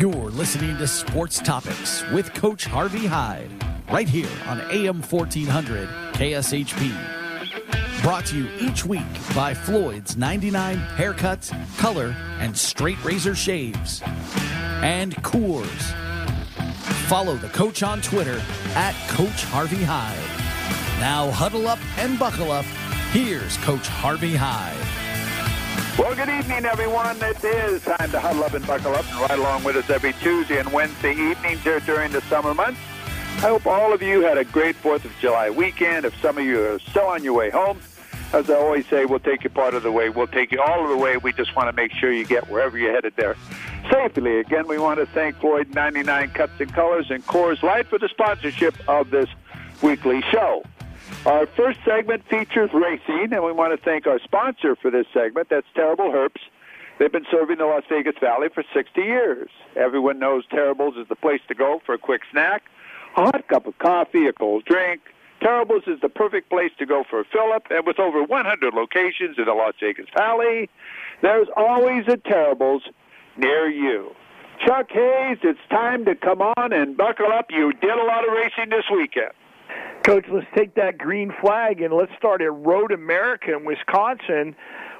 You're listening to Sports Topics with Coach Harvey Hyde, right here on AM 1400 KSHP. Brought to you each week by Floyd's 99 Haircuts, Color, and Straight Razor Shaves. And Coors. Follow the coach on Twitter at Coach Harvey Hyde. Now huddle up and buckle up. Here's Coach Harvey Hyde. Well, good evening, everyone. It is time to huddle up and buckle up and ride along with us every Tuesday and Wednesday evenings here during the summer months. I hope all of you had a great 4th of July weekend. If some of you are still on your way home, as I always say, we'll take you part of the way. We'll take you all of the way. We just want to make sure you get wherever you're headed there safely. Again, we want to thank Floyd 99 Cuts and Colors and Coors Light for the sponsorship of this weekly show. Our first segment features racing, and we want to thank our sponsor for this segment. That's Terrible Herbst. They've been serving the Las Vegas Valley for 60 years. Everyone knows Terribles is the place to go for a quick snack, a hot cup of coffee, a cold drink. Terribles is the perfect place to go for a fill-up, and with over 100 locations in the Las Vegas Valley, there's always a Terribles near you. Chuck Hayes, it's time to come on and buckle up. You did a lot of racing this weekend. Coach, let's take that green flag and let's start at Road America in Wisconsin,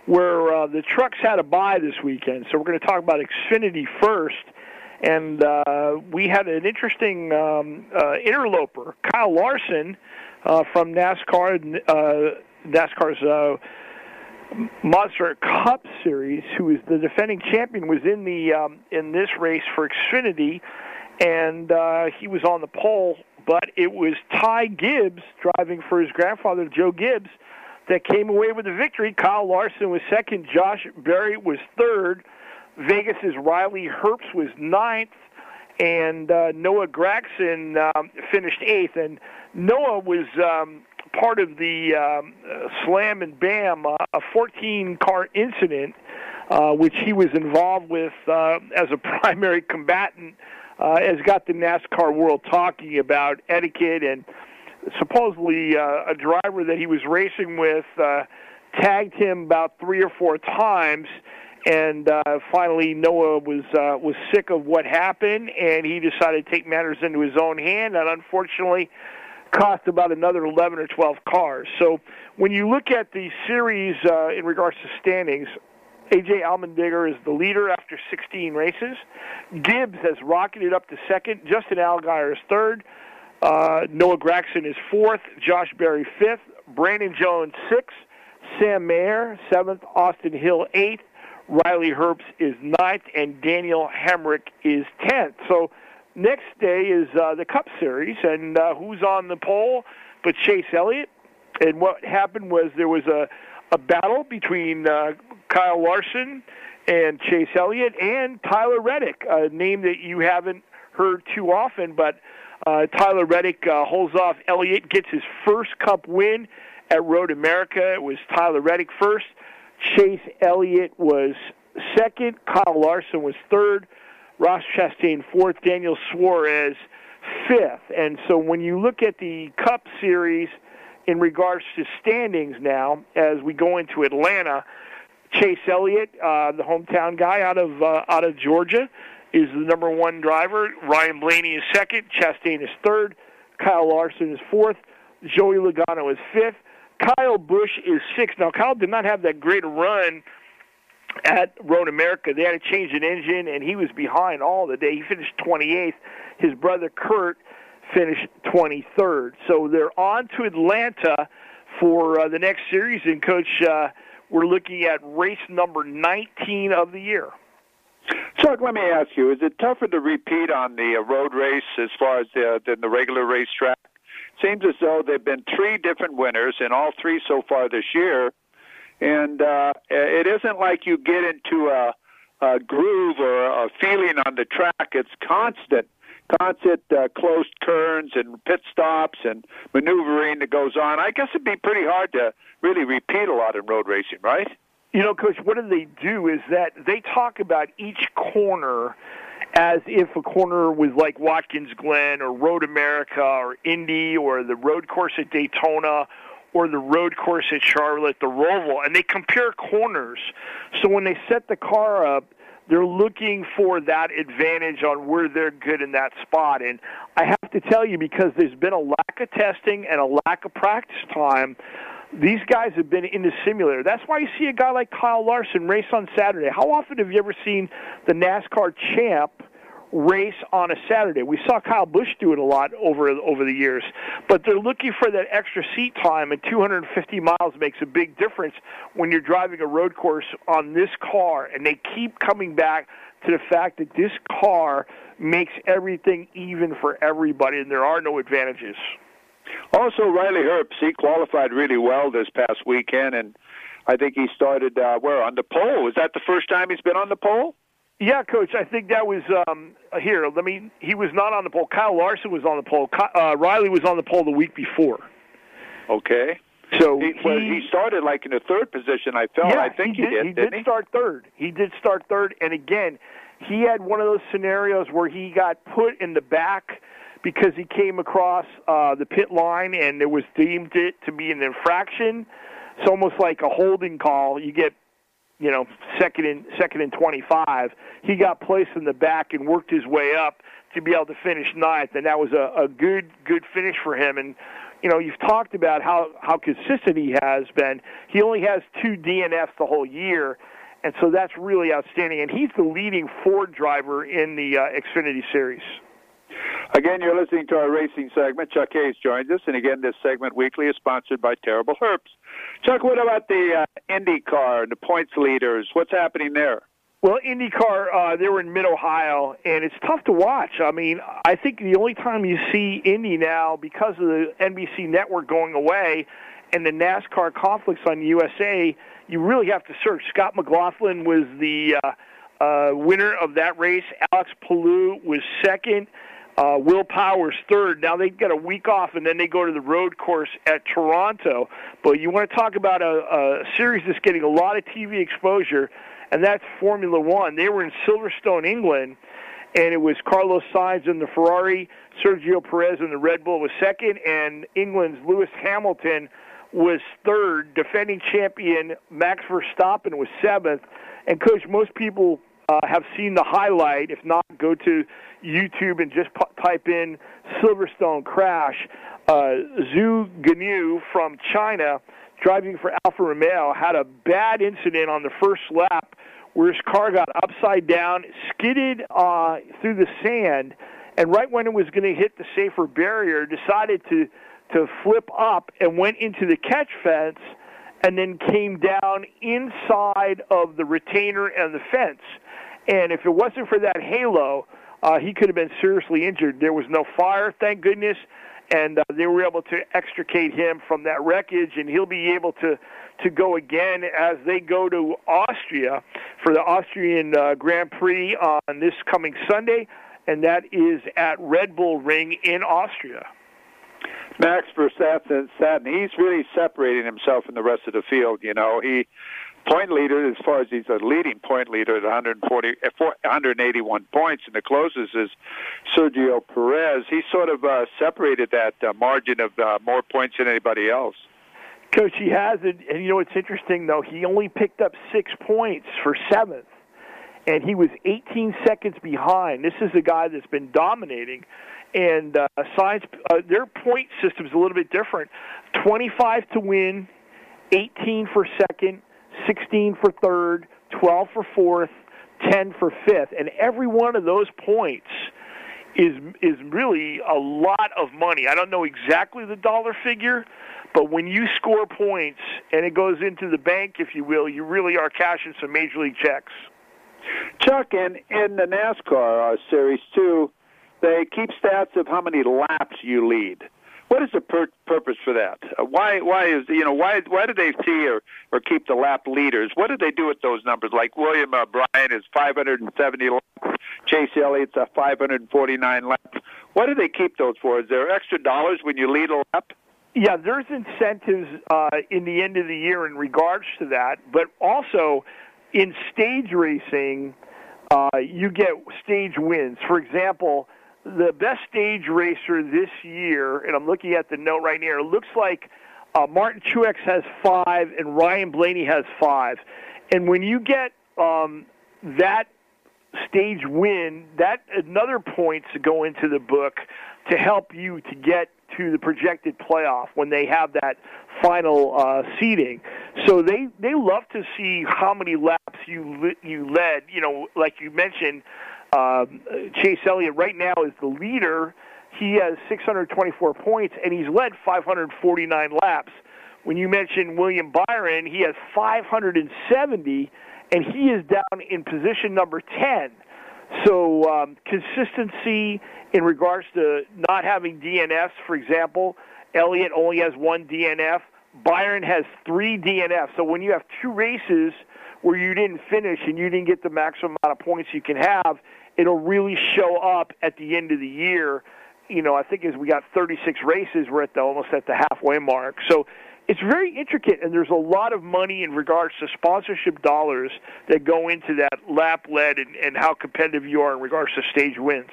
where uh, the trucks had a bye this weekend. So we're going to talk about Xfinity first. And uh, we had an interesting um, uh, interloper, Kyle Larson uh, from NASCAR, uh, NASCAR's uh, Monster Cup Series, who is the defending champion, was in the um, in this race for Xfinity, and uh, he was on the pole but it was Ty Gibbs driving for his grandfather, Joe Gibbs, that came away with the victory. Kyle Larson was second. Josh Berry was third. Vegas's Riley Herbst was ninth. And uh, Noah Gragson um, finished eighth. And Noah was um, part of the um, uh, Slam and Bam, uh, a 14 car incident, uh, which he was involved with uh, as a primary combatant uh, has got the NASCAR world talking about etiquette and supposedly uh, a driver that he was racing with uh, tagged him about three or four times. And uh, finally, Noah was uh, was sick of what happened, and he decided to take matters into his own hand. And unfortunately, cost about another 11 or 12 cars. So when you look at the series uh, in regards to standings, AJ Allmendinger is the leader after 16 races. Gibbs has rocketed up to second. Justin Allgaier is third. Uh, Noah Gragson is fourth. Josh Berry fifth. Brandon Jones sixth. Sam Mayer seventh. Austin Hill eighth. Riley Herbst is ninth, and Daniel Hemric is tenth. So next day is uh, the Cup Series, and uh, who's on the pole but Chase Elliott? And what happened was there was a a battle between uh, Kyle Larson and Chase Elliott and Tyler Reddick, a name that you haven't heard too often, but uh, Tyler Reddick uh, holds off Elliott, gets his first Cup win at Road America. It was Tyler Reddick first. Chase Elliott was second. Kyle Larson was third. Ross Chastain fourth. Daniel Suarez fifth. And so when you look at the Cup Series – in regards to standings now as we go into Atlanta. Chase Elliott, uh, the hometown guy out of uh, out of Georgia, is the number one driver. Ryan Blaney is second. Chastain is third. Kyle Larson is fourth. Joey Logano is fifth. Kyle Busch is sixth. Now, Kyle did not have that great run at Road America. They had to change an engine, and he was behind all the day. He finished 28th. His brother Kurt finished 23rd. So they're on to Atlanta for uh, the next series. And, Coach, uh, we're looking at race number 19 of the year. Chuck, let me ask you: Is it tougher to repeat on the uh, road race as far as the, than the regular racetrack? Seems as though there've been three different winners, and all three so far this year. And uh, it isn't like you get into a, a groove or a feeling on the track. It's constant constant uh, closed turns and pit stops and maneuvering that goes on. I guess it'd be pretty hard to really repeat a lot in road racing, right? You know, Coach, what do they do is that they talk about each corner as if a corner was like Watkins Glen or Road America or Indy or the road course at Daytona or the road course at Charlotte, the Roval, and they compare corners. So when they set the car up, they're looking for that advantage on where they're good in that spot. And I have to tell you, because there's been a lack of testing and a lack of practice time, these guys have been in the simulator. That's why you see a guy like Kyle Larson race on Saturday. How often have you ever seen the NASCAR champ race on a Saturday? We saw Kyle Busch do it a lot over over the years, but they're looking for that extra seat time, and 250 miles makes a big difference when you're driving a road course on this car. And they keep coming back to the fact that this car makes everything even for everybody, and there are no advantages. Also, Riley Herbst, he qualified really well this past weekend, and I think he started uh, where on the pole. Is that the first time he's been on the pole? Yeah, coach. I think that was um, here. Let me. He was not on the pole. Kyle Larson was on the pole. Uh, Riley was on the pole the week before. Okay. So he, well, he started like in the third position. I felt. Yeah, I think he did. did. He did he? start third. He did start third, and again, he had one of those scenarios where he got put in the back because he came across uh, the pit line and it was deemed it to be an infraction. It's almost like a holding call. You get, you know, second and second and twenty-five. He got placed in the back and worked his way up to be able to finish ninth, and that was a, a good good finish for him. And you know, you've talked about how how consistent he has been. He only has two DNFs the whole year. And so that's really outstanding. And he's the leading Ford driver in the uh, Xfinity Series. Again, you're listening to our racing segment. Chuck Hayes joins us, and again, this segment weekly is sponsored by Terrible Herbst. Chuck, what about the uh, IndyCar and the points leaders? What's happening there? Well, IndyCar, uh, they were in Mid Ohio, and it's tough to watch. I mean, I think the only time you see Indy now, because of the NBC network going away and the NASCAR conflicts on USA, you really have to search. Scott McLaughlin was the uh, uh, winner of that race. Alex Palou was second. Uh, Will Power's third. Now they get a week off, and then they go to the road course at Toronto. But you want to talk about a, a series that's getting a lot of TV exposure, and that's Formula One. They were in Silverstone, England, and it was Carlos Sainz in the Ferrari, Sergio Perez in the Red Bull was second, and England's Lewis Hamilton was third. Defending champion Max Verstappen was seventh. And coach, most people uh, have seen the highlight. If not, go to YouTube and just type in Silverstone crash. Uh, Zhou Guanyu from China, driving for Alfa Romeo, had a bad incident on the first lap where his car got upside down, skidded uh, through the sand, and right when it was going to hit the safer barrier, decided to to flip up and went into the catch fence and then came down inside of the retainer and the fence. And if it wasn't for that halo, uh, he could have been seriously injured. There was no fire, thank goodness, and uh, they were able to extricate him from that wreckage, and he'll be able to to go again as they go to Austria for the Austrian uh, Grand Prix on this coming Sunday, and that is at Red Bull Ring in Austria. Max Verstappen, he's really separating himself from the rest of the field. You know, he point leader as far as he's a leading point leader at 140, 181 points, and the closest is Sergio Perez. He sort of uh, separated that uh, margin of uh, more points than anybody else. Coach, he has it, and you know what's interesting though? He only picked up six points for seventh, and he was 18 seconds behind. This is a guy that's been dominating and uh, science uh, their point system is a little bit different 25 to win 18 for second 16 for third 12 for fourth 10 for fifth and every one of those points is is really a lot of money i don't know exactly the dollar figure but when you score points and it goes into the bank if you will you really are cashing some major league checks chuck in in the nascar uh, series too they keep stats of how many laps you lead. What is the pur- purpose for that? Uh, why why is you know why why do they see or or keep the lap leaders? What do they do with those numbers? Like William uh, Byron is 570 laps, Chase Elliott's a 549 laps. What do they keep those for? Is there extra dollars when you lead a lap? Yeah, there's incentives uh, in the end of the year in regards to that, but also in stage racing, uh, you get stage wins. For example the best stage racer this year, and I'm looking at the note right here, it looks like uh, Martin Truex has five and Ryan Blaney has five. And when you get um, that stage win, that another points go into the book to help you to get to the projected playoff when they have that final uh, seeding. So they they love to see how many laps you you led. You know, like you mentioned, um, Chase Elliott right now is the leader. He has 624 points and he's led 549 laps. When you mentioned William Byron, he has 570 and he is down in position number 10. So um, consistency in regards to not having DNFs, for example, Elliott only has one DNF. Byron has three DNFs. So when you have two races where you didn't finish and you didn't get the maximum amount of points you can have, it'll really show up at the end of the year. You know, I think as we got 36 races, we're at the almost at the halfway mark. So it's very intricate, and there's a lot of money in regards to sponsorship dollars that go into that lap lead and, and how competitive you are in regards to stage wins.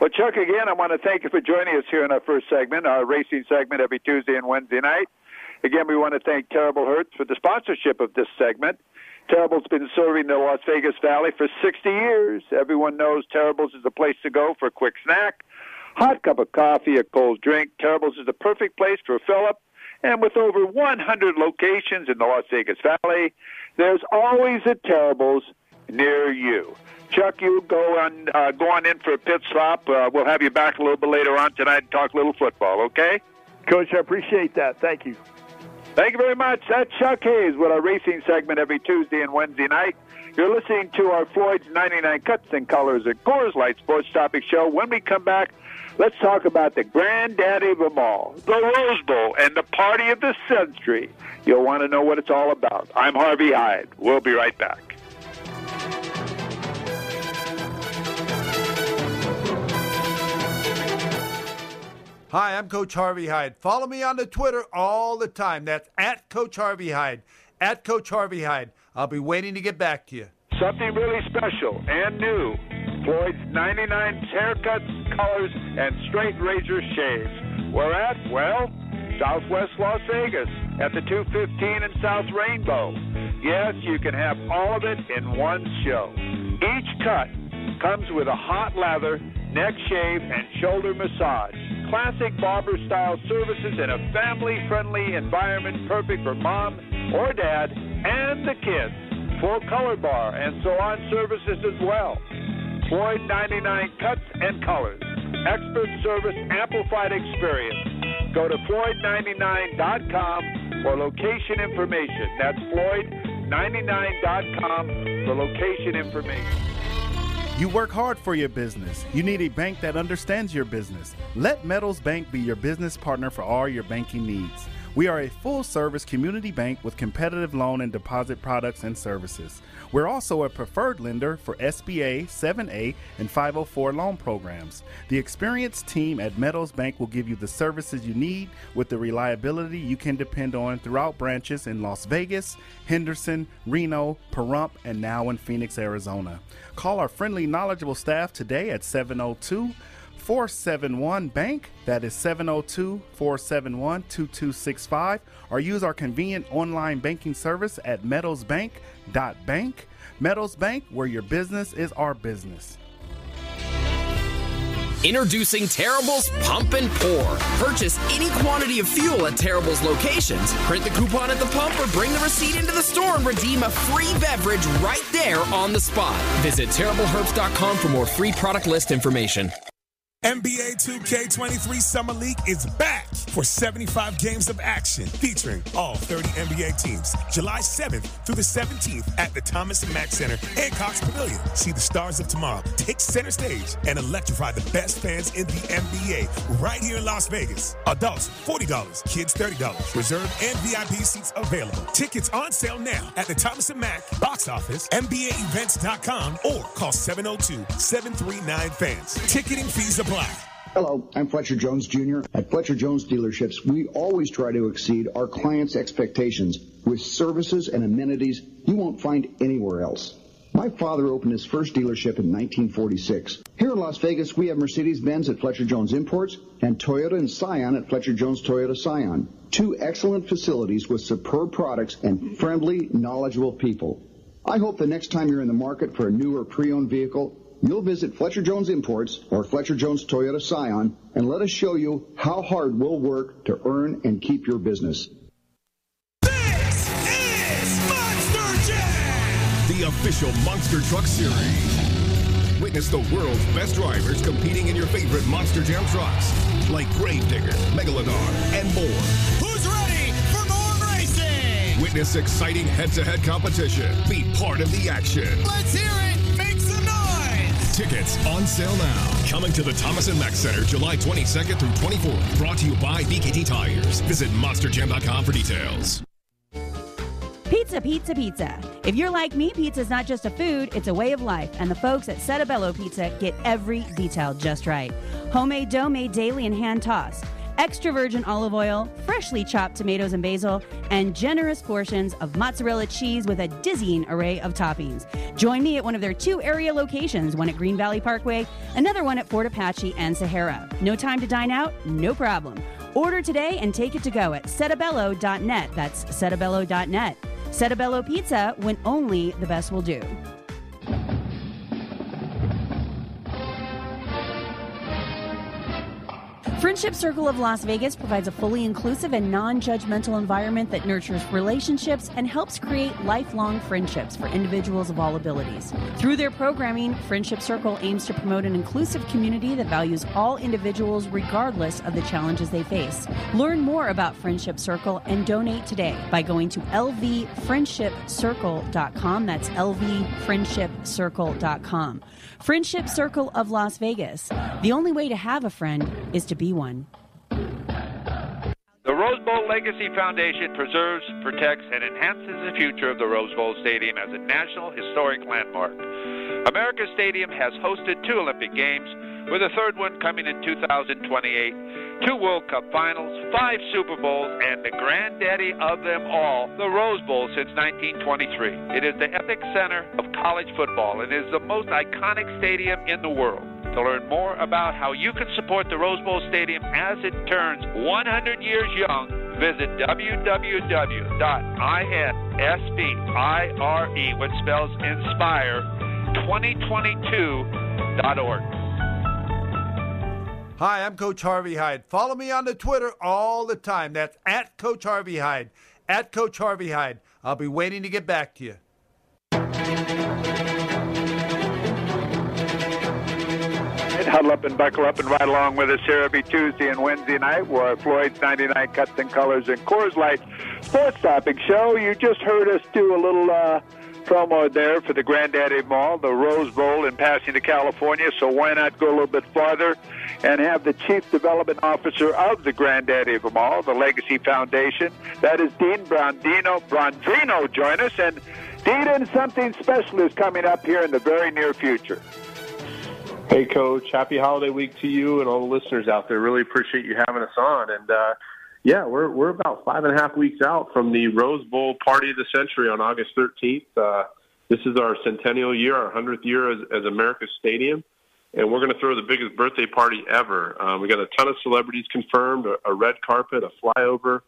Well, Chuck, again, I want to thank you for joining us here in our first segment, our racing segment every Tuesday and Wednesday night. Again, we want to thank Terrible Herbst for the sponsorship of this segment. Terrible's been serving the Las Vegas Valley for 60 years. Everyone knows Terrible's is the place to go for a quick snack, hot cup of coffee, a cold drink. Terrible's is the perfect place for fill-up and with over 100 locations in the Las Vegas Valley, there's always a Terribles near you. Chuck, you go on uh, go on in for a pit stop. Uh, we'll have you back a little bit later on tonight and talk a little football. Okay? Coach, I appreciate that. Thank you. Thank you very much. That's Chuck Hayes with our racing segment every Tuesday and Wednesday night. You're listening to our Floyd's 99 Cuts and Colors at Coors Light Sports Topic Show. When we come back, Let's talk about the granddaddy of them all, the Rose Bowl, and the party of the century. You'll want to know what it's all about. I'm Harvey Hyde. We'll be right back. Hi, I'm Coach Harvey Hyde. Follow me on the Twitter all the time. That's at Coach Harvey Hyde. At Coach Harvey Hyde. I'll be waiting to get back to you. Something really special and new Floyd's 99 haircuts, colors, and straight razor shaves. We're at, well, Southwest Las Vegas at the 215 and South Rainbow. Yes, you can have all of it in one show. Each cut comes with a hot lather, neck shave, and shoulder massage. Classic barber style services in a family friendly environment perfect for mom or dad and the kids. Full color bar and salon services as well. Floyd 99 Cuts and Colors. Expert service, amplified experience. Go to Floyd99.com for location information. That's Floyd99.com for location information. You work hard for your business. You need a bank that understands your business. Let Meadows Bank be your business partner for all your banking needs. We are a full service community bank with competitive loan and deposit products and services. We're also a preferred lender for SBA, 7A, and 504 loan programs. The experienced team at Meadows Bank will give you the services you need with the reliability you can depend on throughout branches in Las Vegas, Henderson, Reno, Pahrump, and now in Phoenix, Arizona. Call our friendly, knowledgeable staff today at 702 471 Bank. That is 702 471 2265. Or use our convenient online banking service at meadowsbank.bank. Meadows Bank, where your business is our business. Introducing Terrible's Pump and Pour. Purchase any quantity of fuel at Terrible's locations, print the coupon at the pump, or bring the receipt into the store and redeem a free beverage right there on the spot. Visit TerribleHerbst.com for more free product list information. NBA 2K23 Summer League is back for 75 games of action featuring all 30 NBA teams. July 7th through the 17th at the Thomas and Mack Center and Cox Pavilion. See the stars of tomorrow take center stage and electrify the best fans in the NBA right here in Las Vegas. Adults $40, kids $30. Reserve and VIP seats available. Tickets on sale now at the Thomas and Mack box office, NBAevents.com, or call 702 739 fans. Ticketing fees apply. Hello, I'm Fletcher Jones Jr. At Fletcher Jones Dealerships, we always try to exceed our clients' expectations with services and amenities you won't find anywhere else. My father opened his first dealership in 1946. Here in Las Vegas, we have Mercedes-Benz at Fletcher Jones Imports and Toyota and Scion at Fletcher Jones Toyota Scion. Two excellent facilities with superb products and friendly, knowledgeable people. I hope the next time you're in the market for a new or pre-owned vehicle, you'll visit Fletcher Jones Imports or Fletcher Jones Toyota Scion and let us show you how hard we'll work to earn and keep your business. This is Monster Jam! The official Monster Truck Series. Witness the world's best drivers competing in your favorite Monster Jam trucks, like Gravedigger, Megalodon, and more. Who's ready for more racing? Witness exciting head-to-head competition. Be part of the action. Let's hear it! Tickets on sale now. Coming to the Thomas and Mack Center July 22nd through 24th. Brought to you by BKT Tires. Visit monsterjam.com for details. Pizza, pizza, pizza. If you're like me, pizza's not just a food, it's a way of life, and the folks at Settebello Pizza get every detail just right. Homemade dough made daily and hand tossed. Extra virgin olive oil, freshly chopped tomatoes and basil, and generous portions of mozzarella cheese with a dizzying array of toppings. Join me at one of their two area locations, one at Green Valley Parkway, another one at Fort Apache and Sahara. No time to dine out? No problem. Order today and take it to go at settebello.net. That's settebello.net. Settebello Pizza, when only the best will do. Friendship Circle of Las Vegas provides a fully inclusive and non judgmental environment that nurtures relationships and helps create lifelong friendships for individuals of all abilities. Through their programming, Friendship Circle aims to promote an inclusive community that values all individuals regardless of the challenges they face. Learn more about Friendship Circle and donate today by going to lvfriendshipcircle.com. That's lvfriendshipcircle.com. Friendship Circle of Las Vegas. The only way to have a friend is to be one. The Rose Bowl Legacy Foundation preserves, protects, and enhances the future of the Rose Bowl Stadium as a National Historic Landmark. America Stadium has hosted two Olympic Games, with a third one coming in 2028, two World Cup finals, five Super Bowls, and the granddaddy of them all, the Rose Bowl since 1923. It is the epic center of college football and is the most iconic stadium in the world. To learn more about how you can support the Rose Bowl Stadium as it turns 100 years young, visit www.inspire, which spells inspire, 2022.org. Hi, I'm Coach Harvey Hyde. Follow me on the Twitter all the time. That's at Coach Harvey Hyde. At Coach Harvey Hyde. I'll be waiting to get back to you. Huddle up and buckle up and ride along with us here every Tuesday and Wednesday night. We're at Floyd's 99 Cuts and Colors and Coors Light Sports Topic Show. You just heard us do a little uh, promo there for the Granddaddy Mall, the Rose Bowl in Pasadena, California. So why not go a little bit farther and have the Chief Development Officer of the Granddaddy of Mall, the Legacy Foundation, that is Dean Brandino, Brandrino, join us. And Dean, something special is coming up here in the very near future. Hey, Coach. Happy holiday week to you and all the listeners out there. Really appreciate you having us on. And uh, yeah, we're we're about five and a half weeks out from the Rose Bowl Party of the Century on August 13th. Uh, this is our centennial year, our hundredth year as, as America's Stadium, and we're going to throw the biggest birthday party ever. Um, we got a ton of celebrities confirmed, a, a red carpet, a flyover,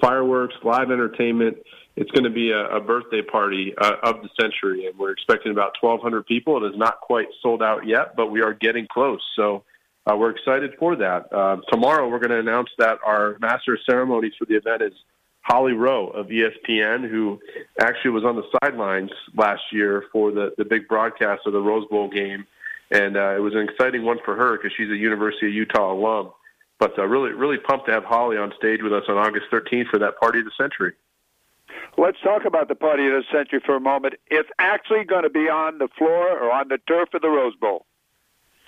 fireworks, live entertainment. It's going to be a, a birthday party uh, of the century, and we're expecting about 1,200 people. It is not quite sold out yet, but we are getting close. So uh, we're excited for that. Uh, tomorrow, we're going to announce that our master of ceremonies for the event is Holly Rowe of ESPN, who actually was on the sidelines last year for the, the big broadcast of the Rose Bowl game. And uh, it was an exciting one for her because she's a University of Utah alum. But uh, really, really pumped to have Holly on stage with us on August 13th for that party of the century. Let's talk about the party of the century for a moment. It's actually going to be on the floor or on the turf of the Rose Bowl.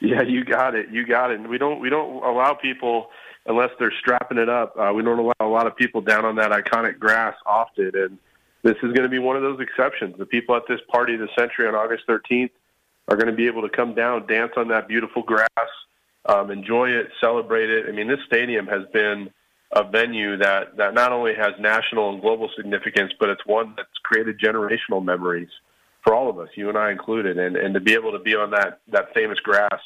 Yeah, you got it. You got it. And we don't we don't allow people unless they're strapping it up. Uh, we don't allow a lot of people down on that iconic grass often, and this is going to be one of those exceptions. The people at this party of the century on August 13th are going to be able to come down, dance on that beautiful grass, um, enjoy it, celebrate it. I mean, this stadium has been a venue that that not only has national and global significance, but it's one that's created generational memories for all of us, you and I included, and and to be able to be on that that famous grass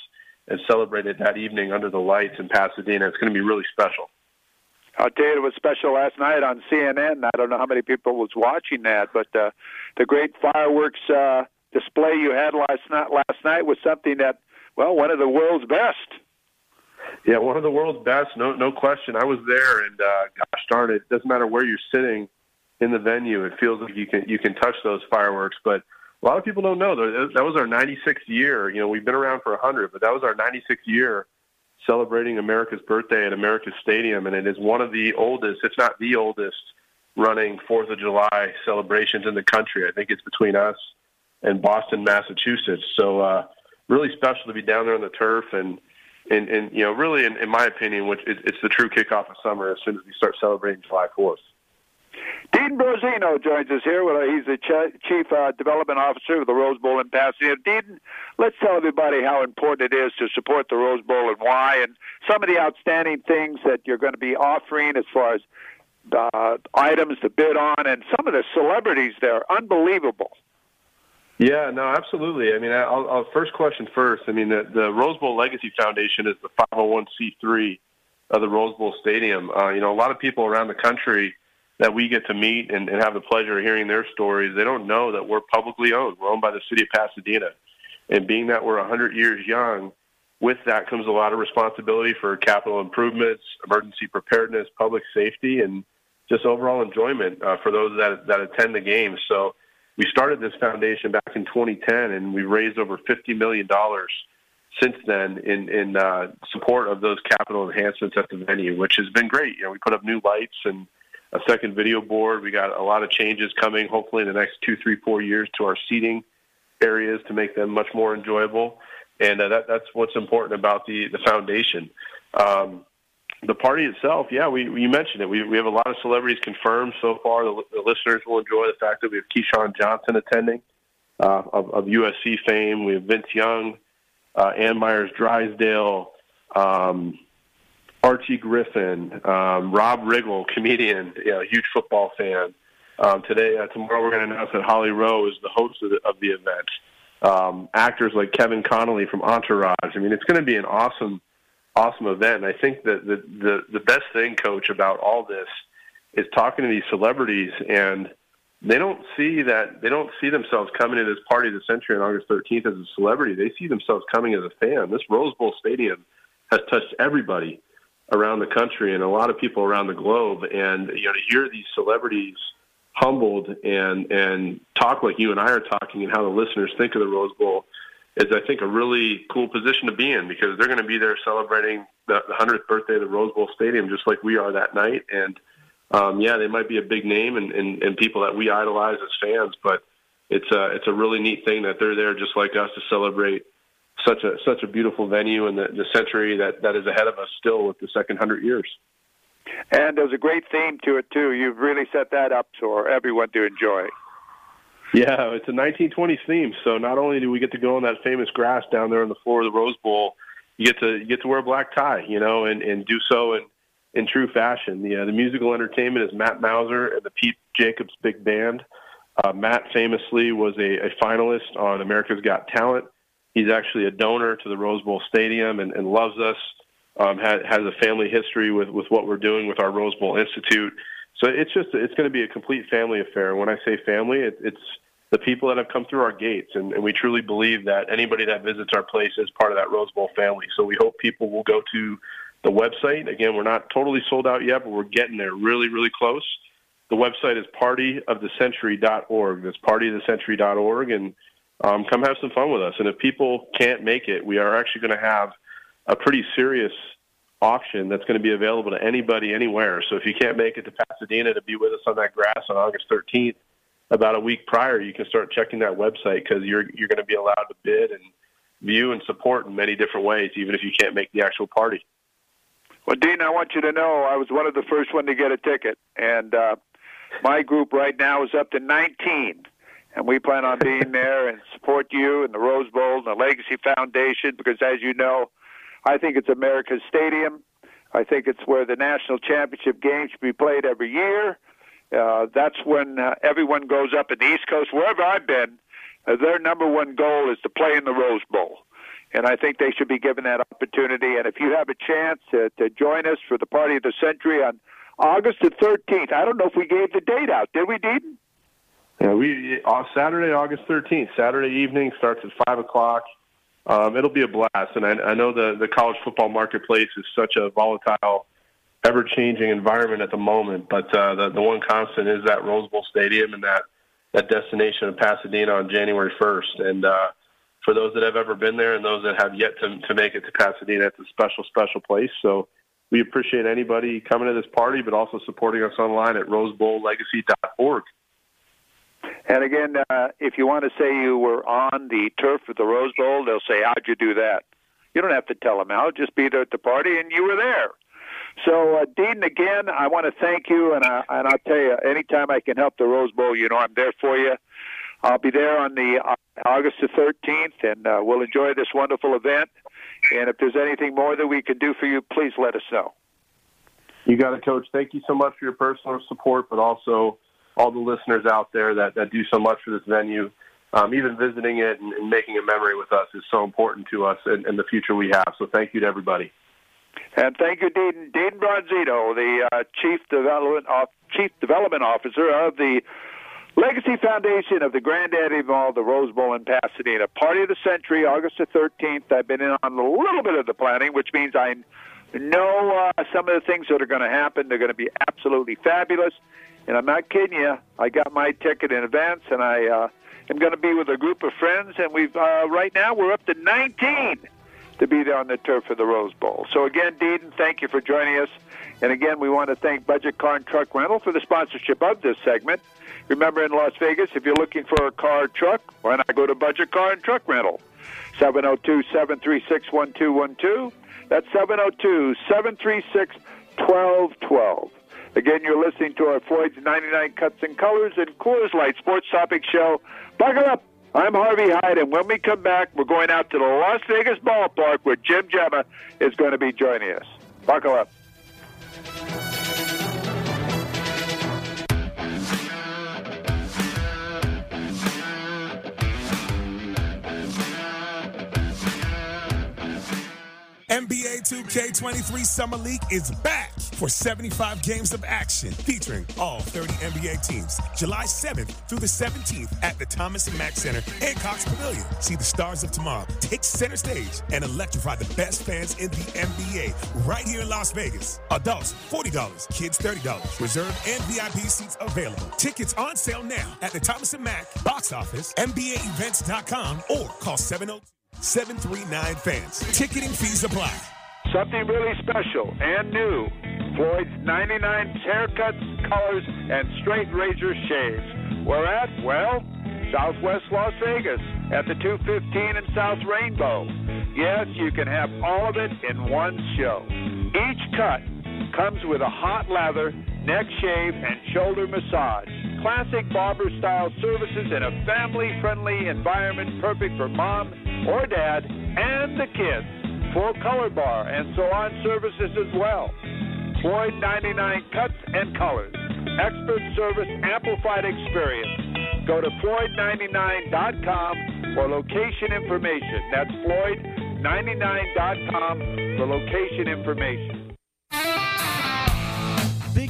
and celebrate it that evening under the lights in Pasadena, it's going to be really special. I'll tell you, it was special last night on CNN. I don't know how many people was watching that, but uh, the great fireworks uh, display you had last night last night was something that, well, one of the world's best. Yeah, one of the world's best, no no question. I was there, and uh, gosh darn it, it doesn't matter where you're sitting in the venue. It feels like you can you can touch those fireworks, but a lot of people don't know that was our 96th year. You know, we've been around for 100, but that was our 96th year celebrating America's birthday at America's Stadium, and it is one of the oldest, if not the oldest, running Fourth of July celebrations in the country. I think it's between us and Boston, Massachusetts. So uh, really special to be down there on the turf, and and, and you know, really, in, in my opinion, which it, it's the true kickoff of summer as soon as we start celebrating July Fourth. Dean Brosino joins us here. He's the ch- chief uh, development officer of the Rose Bowl in Pasadena. Dean, let's tell everybody how important it is to support the Rose Bowl and why, and some of the outstanding things that you're going to be offering as far as uh, items to bid on, and some of the celebrities there, unbelievable. Yeah, no, absolutely. I mean, I'll, I'll first question first. I mean, the, the Rose Bowl Legacy Foundation is the 501c3 of the Rose Bowl Stadium. Uh, you know, a lot of people around the country that we get to meet and, and have the pleasure of hearing their stories, they don't know that we're publicly owned. We're owned by the city of Pasadena. And being that we're 100 years young, with that comes a lot of responsibility for capital improvements, emergency preparedness, public safety, and just overall enjoyment uh, for those that, that attend the games. So we started this foundation back in 2010, and we've raised over $50 million since then in, in uh, support of those capital enhancements at the venue, which has been great. You know, we put up new lights and a second video board. We got a lot of changes coming, hopefully in the next two, three, four years to our seating areas to make them much more enjoyable. And uh, that, that's what's important about the, the foundation. Um, the party itself, yeah, we you mentioned it. We we have a lot of celebrities confirmed so far. The, the listeners will enjoy the fact that we have Keyshawn Johnson attending uh, of, of USC fame. We have Vince Young, uh, Ann Meyers Drysdale, um, Archie Griffin, um, Rob Riggle, comedian, you know, huge football fan. Um, today, uh, tomorrow, we're going to announce that Holly Rowe is the host of the, of the event. Um, actors like Kevin Connolly from Entourage. I mean, it's going to be an awesome awesome event. And I think that the, the the best thing, Coach, about all this is talking to these celebrities, and they don't see that they don't see themselves coming to this party of the century on August 13th as a celebrity. They see themselves coming as a fan. This Rose Bowl Stadium has touched everybody around the country and a lot of people around the globe. And you know, to hear these celebrities humbled and and talk like you and I are talking, and how the listeners think of the Rose Bowl is I think a really cool position to be in because they're going to be there celebrating the, 100th birthday of the Rose Bowl Stadium just like we are that night. And um, yeah, they might be a big name and, and, and people that we idolize as fans, but it's a it's a really neat thing that they're there just like us to celebrate such a such a beautiful venue and the, the century that that is ahead of us still with the second hundred years. And there's a great theme to it too. You've really set that up for everyone to enjoy. Yeah, it's a 1920s theme. So not only do we get to go on that famous grass down there on the floor of the Rose Bowl, you get to you get to wear a black tie, you know, and and do so in in true fashion. The uh, the musical entertainment is Matt Mauser and the Pete Jacobs Big Band. Uh, Matt famously was a, a finalist on America's Got Talent. He's actually a donor to the Rose Bowl Stadium and, and loves us. Um, has, has a family history with with what we're doing with our Rose Bowl Institute. So it's just it's going to be a complete family affair. When I say family, it, it's the people that have come through our gates. And, and we truly believe that anybody that visits our place is part of that Rose Bowl family. So we hope people will go to the website. Again, we're not totally sold out yet, but we're getting there really, really close. The website is partyofthecentury.org. That's partyofthecentury.org. And um, come have some fun with us. And if people can't make it, we are actually going to have a pretty serious auction that's going to be available to anybody anywhere. So if you can't make it to Pasadena to be with us on that grass on August 13th, about a week prior, you can start checking that website because you're you're going to be allowed to bid and view and support in many different ways, even if you can't make the actual party. Well, Dean, I want you to know I was one of the first one to get a ticket, and uh, my group right now is up to 19, and we plan on being there and support you and the Rose Bowl and the Legacy Foundation because, as you know, I think it's America's stadium. I think it's where the national championship games should be played every year. Uh, that's when uh, everyone goes up in the East Coast, wherever I've been. Uh, their number one goal is to play in the Rose Bowl. And I think they should be given that opportunity. And if you have a chance to, to join us for the party of the century on August the 13th. I don't know if we gave the date out. Did we, Dean? Yeah, we uh, Saturday, August 13th. Saturday evening starts at five o'clock. Um, it'll be a blast, and I, I know the the college football marketplace is such a volatile, ever changing environment at the moment. But uh, the the one constant is that Rose Bowl Stadium and that that destination of Pasadena on January 1st. And uh, for those that have ever been there and those that have yet to to make it to Pasadena, it's a special special place. So we appreciate anybody coming to this party, but also supporting us online at rosebowllegacy.org. And again, uh, if you want to say you were on the turf of the Rose Bowl, they'll say, "How'd you do that?" You don't have to tell them how. Just be there at the party, and you were there. So, uh, Dean, again, I want to thank you, and, I, and I'll tell you, anytime I can help the Rose Bowl, you know I'm there for you. I'll be there on the uh, August the 13th, and uh, we'll enjoy this wonderful event. And if there's anything more that we can do for you, please let us know. You got it, Coach. Thank you so much for your personal support, but also all the listeners out there that, that do so much for this venue. Um, even visiting it and, and, making a memory with us is so important to us and, and, the future we have. So thank you to everybody. And thank you, Dean, Dean Bronzino, the uh, Chief Development Chief Development Officer of the Legacy Foundation of the Granddaddy of all the Rose Bowl in Pasadena. Party of the Century, August the 13th. I've been in on a little bit of the planning, which means I know uh, some of the things that are going to happen. They're going to be absolutely fabulous. And I'm not kidding you. I got my ticket in advance, and I uh, am going to be with a group of friends. And we've uh, right now we're up to 19 to be there on the turf for the Rose Bowl. So again, Dean, thank you for joining us. And again, we want to thank Budget Car and Truck Rental for the sponsorship of this segment. Remember, in Las Vegas, if you're looking for a car or truck, why not go to Budget Car and Truck Rental? 702 736 1212. That's 702 736 1212. Again, you're listening to our Floyd's 99 Cuts and Colors and Coors Light Sports Topic Show. Buckle up. I'm Harvey Hyde, and when we come back, we're going out to the Las Vegas ballpark where Jim Gemma is going to be joining us. Buckle up. NBA 2K23 Summer League is back for 75 games of action featuring all 30 NBA teams. July 7th through the 17th at the Thomas Mack Center and Cox Pavilion. See the stars of tomorrow take center stage and electrify the best fans in the NBA right here in Las Vegas. Adults $40, kids $30. Reserve and VIP seats available. Tickets on sale now at the Thomas Mack box office, NBAEvents.com, or call 702- 739 fans. Ticketing fees apply. Something really special and new. Floyd's 99 haircuts, colors, and straight razor shaves. Where at? Well, Southwest Las Vegas at the 215 and South Rainbow. Yes, you can have all of it in one show. Each cut comes with a hot lather, neck shave, and shoulder massage classic barber style services in a family friendly environment perfect for mom or dad and the kids. Full color bar and salon services as well. Floyd 99 Cuts and Colors. Expert service, amplified experience. Go to Floyd99.com for location information. That's Floyd99.com for location information.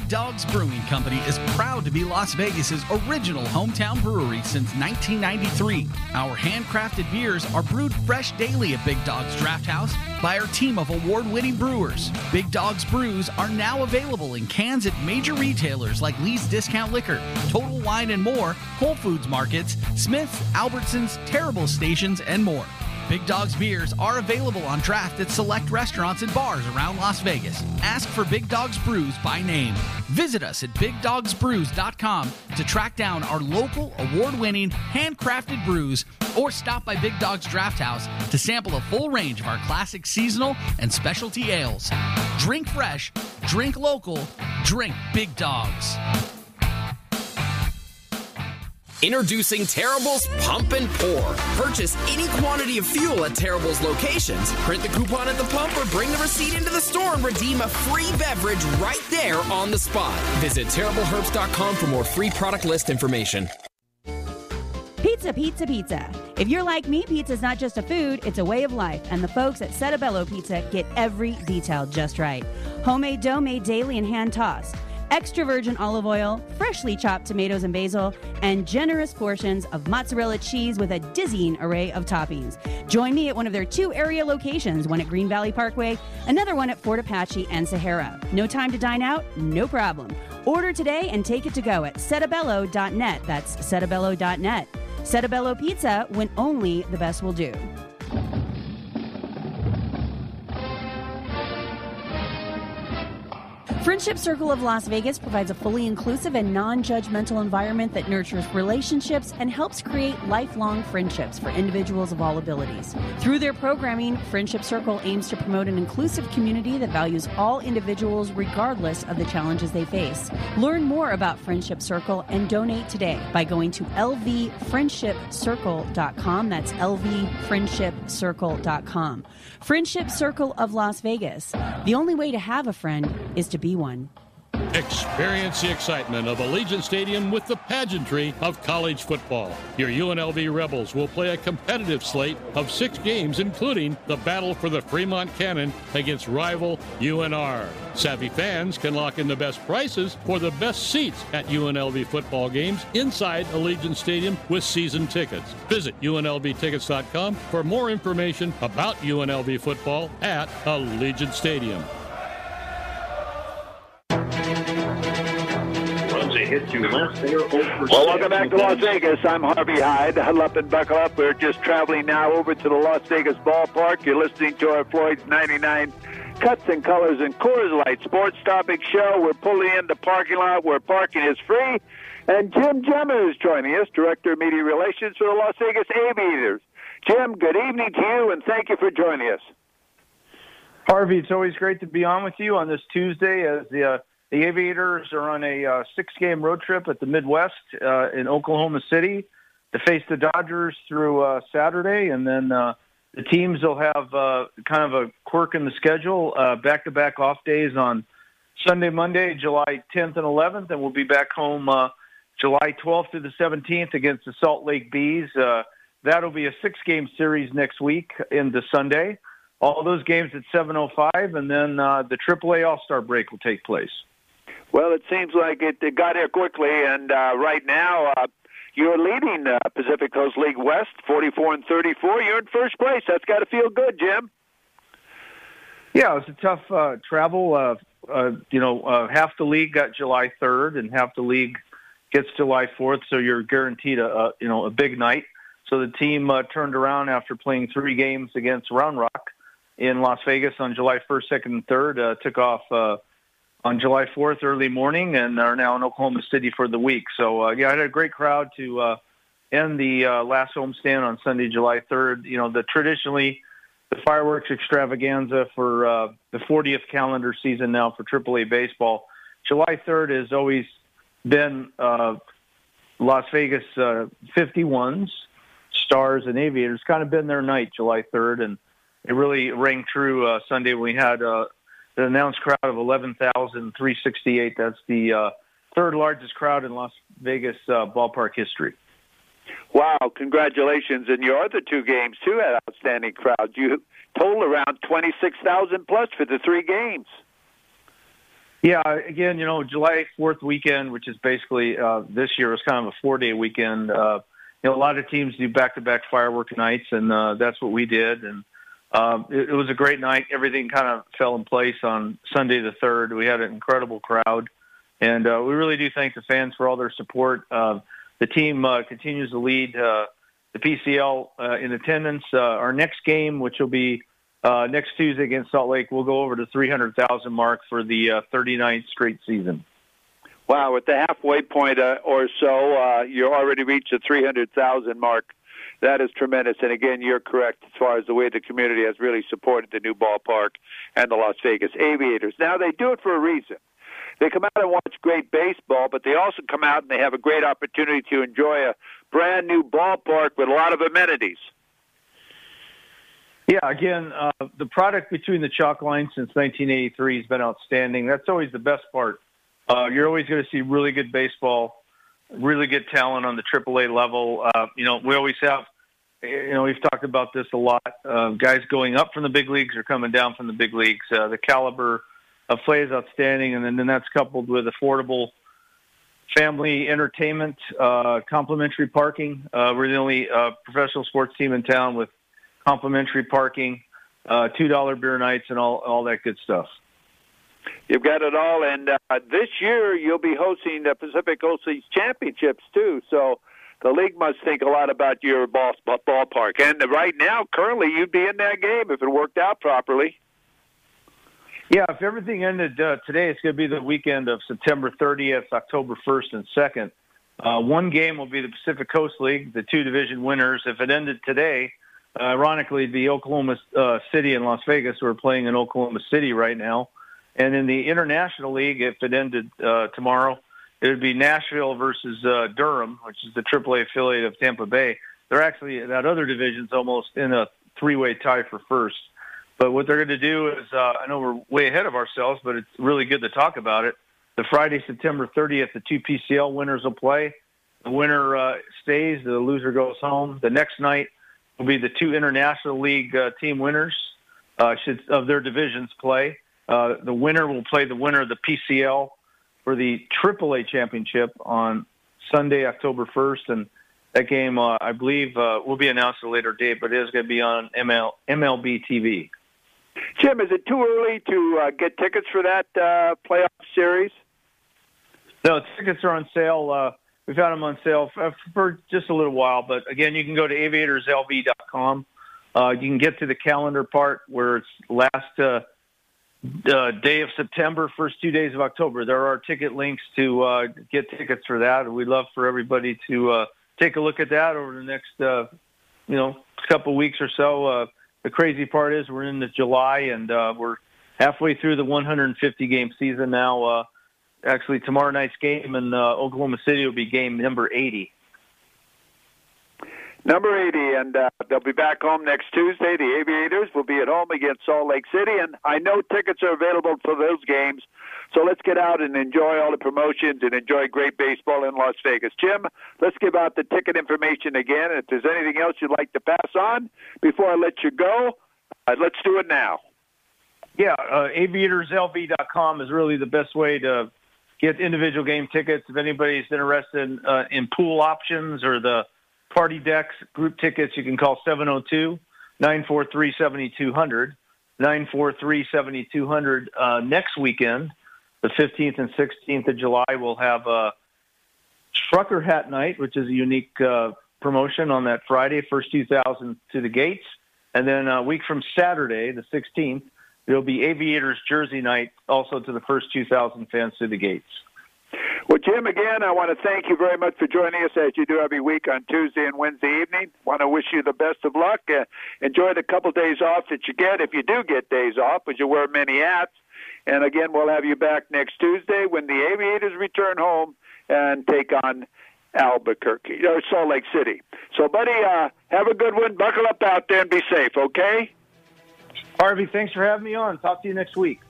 Big Dogs Brewing Company is proud to be Las Vegas's original hometown brewery since 1993. Our handcrafted beers are brewed fresh daily at Big Dogs Draft House by our team of award-winning brewers. Big Dogs brews are now available in cans at major retailers like Lee's Discount Liquor, Total Wine and More, Whole Foods Markets, Smith's, Albertsons, Terrible Stations, and more. Big Dogs beers are available on draft at select restaurants and bars around Las Vegas. Ask for Big Dogs Brews by name. Visit us at bigdogsbrews.com to track down our local award winning handcrafted brews or stop by Big Dogs Draft House to sample a full range of our classic seasonal and specialty ales. Drink fresh, drink local, drink Big Dogs. Introducing Terrible's Pump and Pour. Purchase any quantity of fuel at Terrible's locations, print the coupon at the pump, or bring the receipt into the store and redeem a free beverage right there on the spot. Visit TerribleHerbst.com for more free product list information. Pizza, pizza, pizza. If you're like me, pizza's not just a food, it's a way of life, and the folks at Settebello Pizza get every detail just right. Homemade dough made daily and hand tossed extra virgin olive oil, freshly chopped tomatoes and basil, and generous portions of mozzarella cheese with a dizzying array of toppings. Join me at one of their two area locations, one at Green Valley Parkway, another one at Fort Apache and Sahara. No time to dine out? No problem. Order today and take it to go at settebello.net. That's settebello.net. Settebello Pizza when only the best will do. Friendship Circle of Las Vegas provides a fully inclusive and non judgmental environment that nurtures relationships and helps create lifelong friendships for individuals of all abilities. Through their programming, Friendship Circle aims to promote an inclusive community that values all individuals regardless of the challenges they face. Learn more about Friendship Circle and donate today by going to lvfriendshipcircle.com. That's lvfriendshipcircle.com. Friendship Circle of Las Vegas. The only way to have a friend is to be Experience the excitement of Allegiant Stadium with the pageantry of college football. Your UNLV Rebels will play a competitive slate of six games, including the battle for the Fremont Cannon against rival UNR. Savvy fans can lock in the best prices for the best seats at UNLV football games inside Allegiant Stadium with season tickets. Visit UNLVtickets.com for more information about UNLV football at Allegiant Stadium. Well, welcome back to Las Vegas. I'm Harvey Hyde. Huddle up and buckle up. We're just traveling now over to the Las Vegas ballpark. You're listening to our Floyd's 99 Cuts and Colors and Coors Light Sports Topic Show. We're pulling in the parking lot where parking is free. And Jim Gemma is joining us, Director of Media Relations for the Las Vegas Aviators. Jim, good evening to you, and thank you for joining us. Harvey, it's always great to be on with you on this Tuesday as the uh, the Aviators are on a uh, six-game road trip at the Midwest uh, in Oklahoma City to face the Dodgers through uh, Saturday, and then uh, the teams will have uh, kind of a quirk in the schedule, uh, back-to-back off days on Sunday, Monday, July 10th and 11th, and we'll be back home uh, July 12th to the 17th against the Salt Lake Bees. Uh, that'll be a six-game series next week into Sunday. All those games at 7:05, and then uh, the AAA All-Star break will take place. Well, it seems like it, it got here quickly, and uh, right now uh, you're leading uh, Pacific Coast League West, 44 and 34. You're in first place. That's got to feel good, Jim. Yeah, it was a tough uh, travel. Uh, uh, you know, uh, half the league got July 3rd, and half the league gets July 4th. So you're guaranteed a, a you know a big night. So the team uh, turned around after playing three games against Round Rock in Las Vegas on July 1st, 2nd, and 3rd. Uh, took off. Uh, on July 4th early morning and are now in Oklahoma City for the week. So uh, yeah, I had a great crowd to uh, end the uh, last homestand on Sunday, July 3rd. You know, the traditionally the fireworks extravaganza for uh, the 40th calendar season now for AAA baseball. July 3rd has always been uh, Las Vegas uh, 51s, Stars, and Aviators. Kind of been their night, July 3rd, and it really rang true uh, Sunday when we had uh, the announced crowd of 11,368. That's the uh, third largest crowd in Las Vegas uh, ballpark history. Wow, congratulations. And your other two games, too, had outstanding crowds. You totaled around 26,000 plus for the three games. Yeah, again, you know, July 4th weekend, which is basically uh, this year, was kind of a four day weekend. Uh, you know, a lot of teams do back to back firework nights, and uh, that's what we did. And um, it, it was a great night. Everything kind of fell in place on Sunday the third. We had an incredible crowd, and uh, we really do thank the fans for all their support. Uh, the team uh, continues to lead uh, the PCL uh, in attendance. Uh, our next game, which will be next Tuesday against Salt Lake, we'll go over the 300,000 mark for the uh, 39th straight season. Wow, at the halfway point or so, you already reached the 300,000 mark that is tremendous. And again, you're correct as far as the way the community has really supported the new ballpark and the Las Vegas Aviators. Now, they do it for a reason. They come out and watch great baseball, but they also come out and they have a great opportunity to enjoy a brand new ballpark with a lot of amenities. Yeah, again, uh, the product between the chalk lines since 1983 has been outstanding. That's always the best part. Uh, you're always going to see really good baseball, really good talent on the AAA level. Uh, you know, we always have you know, we've talked about this a lot. Uh, guys going up from the big leagues or coming down from the big leagues. Uh, the caliber of play is outstanding, and then, then that's coupled with affordable family entertainment, uh, complimentary parking. Uh, we're the only uh, professional sports team in town with complimentary parking, uh, two dollar beer nights, and all all that good stuff. You've got it all, and uh, this year you'll be hosting the Pacific Coast League Championships too. So the league must think a lot about your ball, ballpark. And right now, currently, you'd be in that game if it worked out properly. Yeah, if everything ended uh, today, it's going to be the weekend of September 30th, October 1st, and 2nd. Uh, one game will be the Pacific Coast League, the two division winners. If it ended today, uh, ironically, the Oklahoma uh, City and Las Vegas who are playing in Oklahoma City right now. And in the International League, if it ended uh, tomorrow, it would be Nashville versus uh, Durham, which is the AAA affiliate of Tampa Bay. They're actually that other division's almost in a three-way tie for first. But what they're going to do is, uh, I know we're way ahead of ourselves, but it's really good to talk about it. The Friday, September 30th, the two PCL winners will play. The winner uh, stays, the loser goes home. The next night will be the two International League uh, team winners uh, should, of their divisions play. Uh, the winner will play the winner of the PCL for the AAA championship on Sunday, October 1st, and that game, uh, I believe, uh, will be announced at a later date, but it is going to be on ML, MLB TV. Jim, is it too early to uh, get tickets for that uh, playoff series? No, tickets are on sale. Uh, we've had them on sale for, for just a little while, but again, you can go to aviatorslv.com. Uh, you can get to the calendar part where it's last uh, uh, day of September, first two days of October. There are ticket links to uh, get tickets for that. We'd love for everybody to uh, take a look at that over the next, uh, you know, couple weeks or so. Uh, the crazy part is we're in the July and uh, we're halfway through the 150 game season now. Actually, tomorrow night's game in Oklahoma City will be game number 80. Number 80, and uh, they'll be back home next Tuesday. The Aviators will be at home against Salt Lake City, and I know tickets are available for those games. So let's get out and enjoy all the promotions and enjoy great baseball in Las Vegas. Jim, let's give out the ticket information again. If there's anything else you'd like to pass on before I let you go, uh, let's do it now. Yeah, uh, aviatorslv.com is really the best way to get individual game tickets. If anybody's interested in, uh, in pool options or the party decks, group tickets, you can call 702 943 7200. 943 7200 uh, next weekend, the 15th and 16th of July, we'll have a trucker hat night, which is a unique uh, promotion on that Friday, first 2000 to the gates. And then a week from Saturday, the 16th, there'll be Aviators Jersey night, also to the first 2,000 fans to the gates. Well, Jim, again, I want to thank you very much for joining us as you do every week on Tuesday and Wednesday evening. Want to wish you the best of luck. Uh, enjoy the couple days off that you get, if you do get days off, because you wear many hats. And again, we'll have you back next Tuesday when the Aviators return home and take on Albuquerque or Salt Lake City. So, buddy, uh, have a good one. Buckle up out there and be safe. Okay. Harvey, thanks for having me on. Talk to you next week.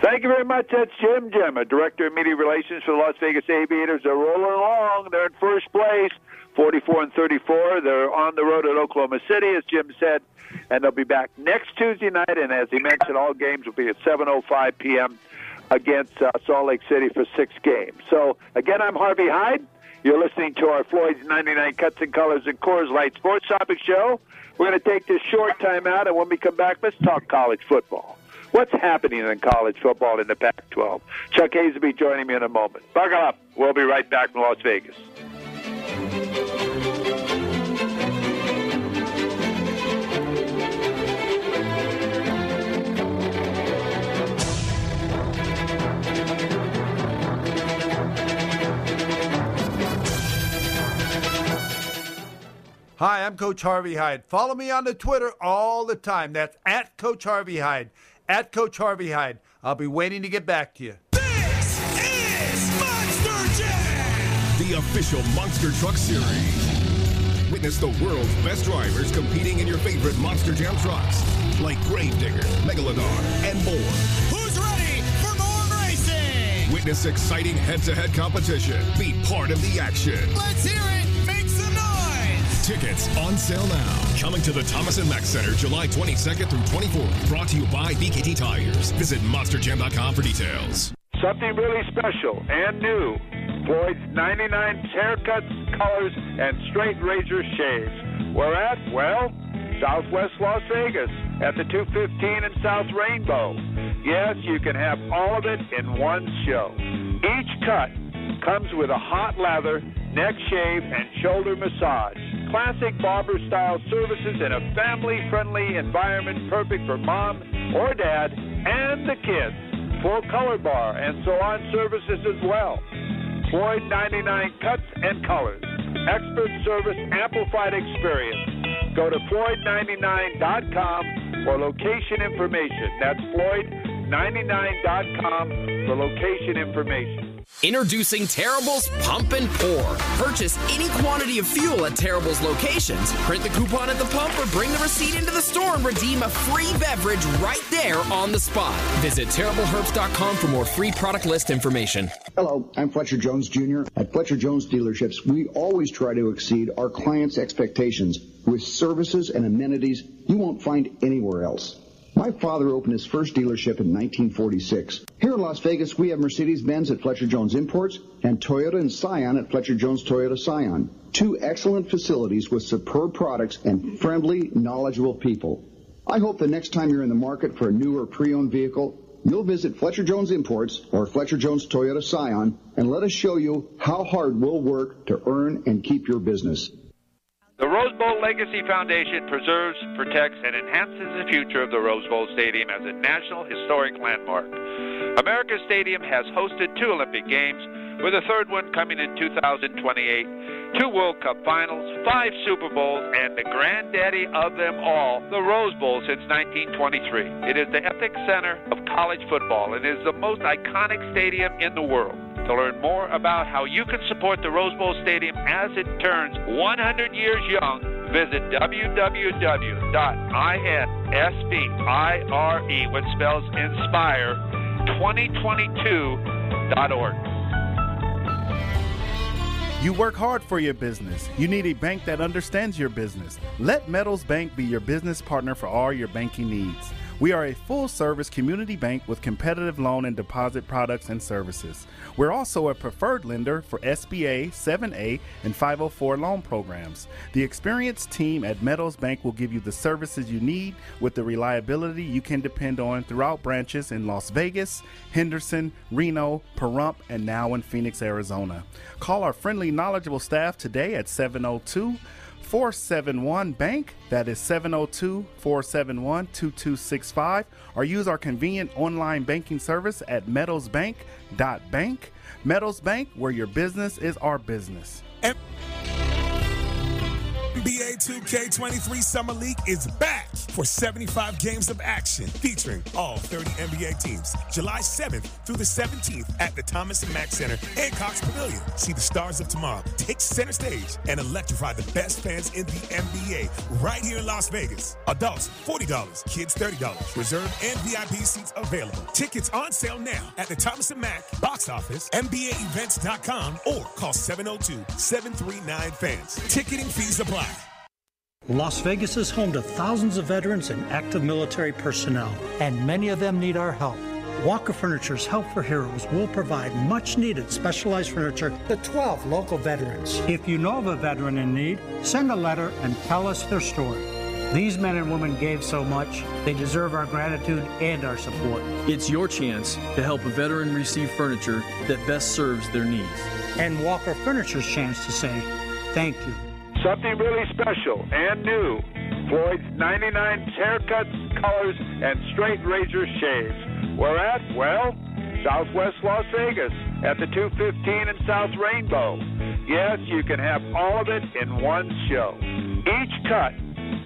Thank you very much. That's Jim Jim, a director of media relations for the Las Vegas Aviators. They're rolling along. They're in first place, 44 and 34. They're on the road at Oklahoma City, as Jim said, and they'll be back next Tuesday night. And as he mentioned, all games will be at 7:05 p.m. against uh, Salt Lake City for six games. So again, I'm Harvey Hyde. You're listening to our Floyd's 99 Cuts and Colors and Coors Light Sports Topic Show. We're going to take this short time out, and when we come back, let's talk college football. What's happening in college football in the Pac 12? Chuck Hayes will be joining me in a moment. Buckle up. We'll be right back from Las Vegas. Hi, I'm Coach Harvey Hyde. Follow me on the Twitter all the time. That's at Coach Harvey Hyde. At Coach Harvey Hyde. I'll be waiting to get back to you. This is Monster Jam, the official Monster Truck Series. Witness the world's best drivers competing in your favorite Monster Jam trucks, like Gravedigger, Megalodon, and more. Who's ready for more racing? Witness exciting head-to-head competition. Be part of the action. Let's hear it. Tickets on sale now. Coming to the Thomas and Mack Center July 22nd through 24th. Brought to you by BKT Tires. Visit monsterjam.com for details. Something really special and new. Floyd's 99 haircuts, colors, and straight razor shaves. We're at, well, Southwest Las Vegas at the 215 and South Rainbow. Yes, you can have all of it in one show. Each cut comes with a hot lather, neck shave, and shoulder massage. Classic barber style services in a family friendly environment perfect for mom or dad and the kids. Full color bar and salon services as well. Floyd 99 cuts and colors. Expert service, amplified experience. Go to Floyd99.com for location information. That's Floyd99.com for location information. Introducing Terrible's Pump and Pour. Purchase any quantity of fuel at Terrible's locations, print the coupon at the pump, or bring the receipt into the store and redeem a free beverage right there on the spot. Visit TerribleHerbst.com for more free product list information. Hello, I'm Fletcher Jones Jr. At Fletcher Jones dealerships, we always try to exceed our clients' expectations with services and amenities you won't find anywhere else. My father opened his first dealership in 1946. Here in Las Vegas, we have Mercedes-Benz at Fletcher Jones Imports and Toyota and Scion at Fletcher Jones Toyota Scion. Two excellent facilities with superb products and friendly, knowledgeable people. I hope the next time you're in the market for a new or pre-owned vehicle, you'll visit Fletcher Jones Imports or Fletcher Jones Toyota Scion and let us show you how hard we'll work to earn and keep your business. The Rose Bowl Legacy Foundation preserves, protects, and enhances the future of the Rose Bowl Stadium as a national historic landmark. America Stadium has hosted two Olympic Games, with a third one coming in 2028, two World Cup finals, five Super Bowls, and the granddaddy of them all, the Rose Bowl since 1923. It is the epic center of college football and is the most iconic stadium in the world. To learn more about how you can support the Rose Bowl Stadium as it turns 100 years young, visit www.inspire, which spells inspire, 2022.org. You work hard for your business. You need a bank that understands your business. Let Meadows Bank be your business partner for all your banking needs. We are a full service community bank with competitive loan and deposit products and services. We're also a preferred lender for SBA, 7A, and 504 loan programs. The experienced team at Meadows Bank will give you the services you need with the reliability you can depend on throughout branches in Las Vegas, Henderson, Reno, Pahrump, and now in Phoenix, Arizona. Call our friendly, knowledgeable staff today at 702 471 Bank. That is 702 471 2265. Or use our convenient online banking service at meadowsbank.bank. Meadows Bank, where your business is our business. NBA 2K23 Summer League is back for 75 games of action featuring all 30 NBA teams. July 7th through the 17th at the Thomas and Mack Center and Cox Pavilion. See the stars of tomorrow take center stage and electrify the best fans in the NBA right here in Las Vegas. Adults $40, kids $30. Reserve and VIP seats available. Tickets on sale now at the Thomas and Mack box office, NBAevents.com, or call 702-739 fans. Ticketing fees apply. Las Vegas is home to thousands of veterans and active military personnel, and many of them need our help. Walker Furniture's Help for Heroes will provide much needed specialized furniture to 12 local veterans. If you know of a veteran in need, send a letter and tell us their story. These men and women gave so much, they deserve our gratitude and our support. It's your chance to help a veteran receive furniture that best serves their needs. And Walker Furniture's chance to say thank you. Something really special and new. Floyd's 99 haircuts, colors, and straight razor shaves. We're at, well, Southwest Las Vegas at the 215 and South Rainbow. Yes, you can have all of it in one show. Each cut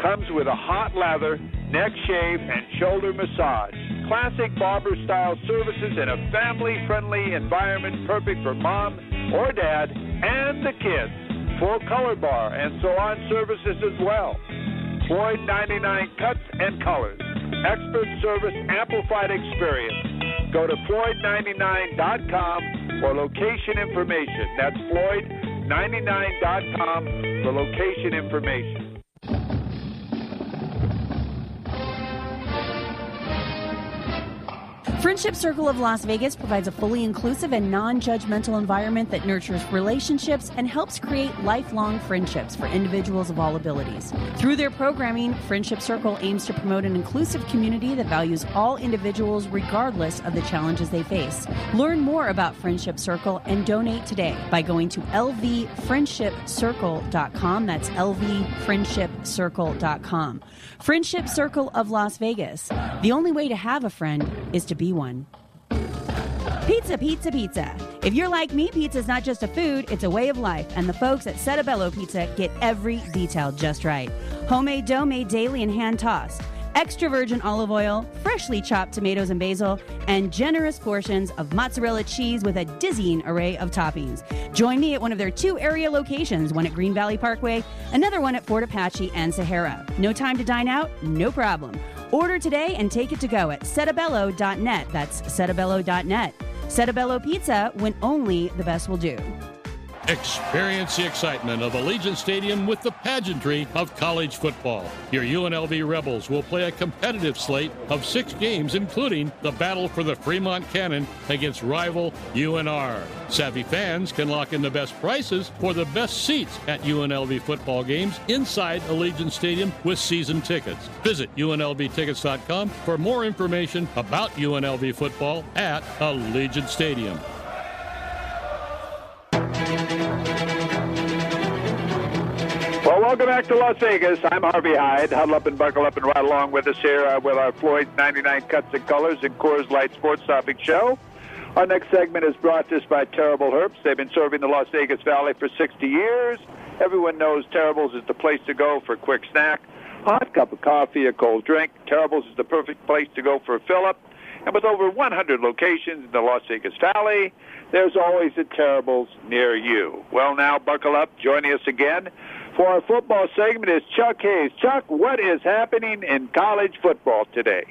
comes with a hot lather, neck shave, and shoulder massage. Classic barber style services in a family friendly environment perfect for mom or dad and the kids. Full color bar and salon services as well. Floyd 99 cuts and colors. Expert service, amplified experience. Go to Floyd99.com for location information. That's Floyd99.com for location information. Friendship Circle of Las Vegas provides a fully inclusive and non judgmental environment that nurtures relationships and helps create lifelong friendships for individuals of all abilities. Through their programming, Friendship Circle aims to promote an inclusive community that values all individuals regardless of the challenges they face. Learn more about Friendship Circle and donate today by going to lvfriendshipcircle.com. That's lvfriendshipcircle.com. Friendship Circle of Las Vegas. The only way to have a friend is to be Pizza, pizza, pizza. If you're like me, pizza is not just a food, it's a way of life, and the folks at Settebello Pizza get every detail just right. Homemade dough made daily and hand tossed extra virgin olive oil, freshly chopped tomatoes and basil, and generous portions of mozzarella cheese with a dizzying array of toppings. Join me at one of their two area locations, one at Green Valley Parkway, another one at Fort Apache and Sahara. No time to dine out? No problem. Order today and take it to go at settebello.net. That's settebello.net. Settebello Pizza when only the best will do. Experience the excitement of Allegiant Stadium with the pageantry of college football. Your UNLV Rebels will play a competitive slate of six games, including the battle for the Fremont Cannon against rival UNR. Savvy fans can lock in the best prices for the best seats at UNLV football games inside Allegiant Stadium with season tickets. Visit UNLVtickets.com for more information about UNLV football at Allegiant Stadium. Welcome back to Las Vegas. I'm Harvey Hyde. Huddle up and buckle up and ride along with us here uh, with our Floyd 99 Cuts and Colors and Coors Light Sports Topic Show. Our next segment is brought to us by Terrible Herbst. They've been serving the Las Vegas Valley for 60 years. Everyone knows Terribles is the place to go for a quick snack, hot cup of coffee, a cold drink. Terribles is the perfect place to go for a fill-up. And with over 100 locations in the Las Vegas Valley, there's always a Terribles near you. Well, now buckle up. Joining us again for our football segment is Chuck Hayes. Chuck, what is happening in college football today?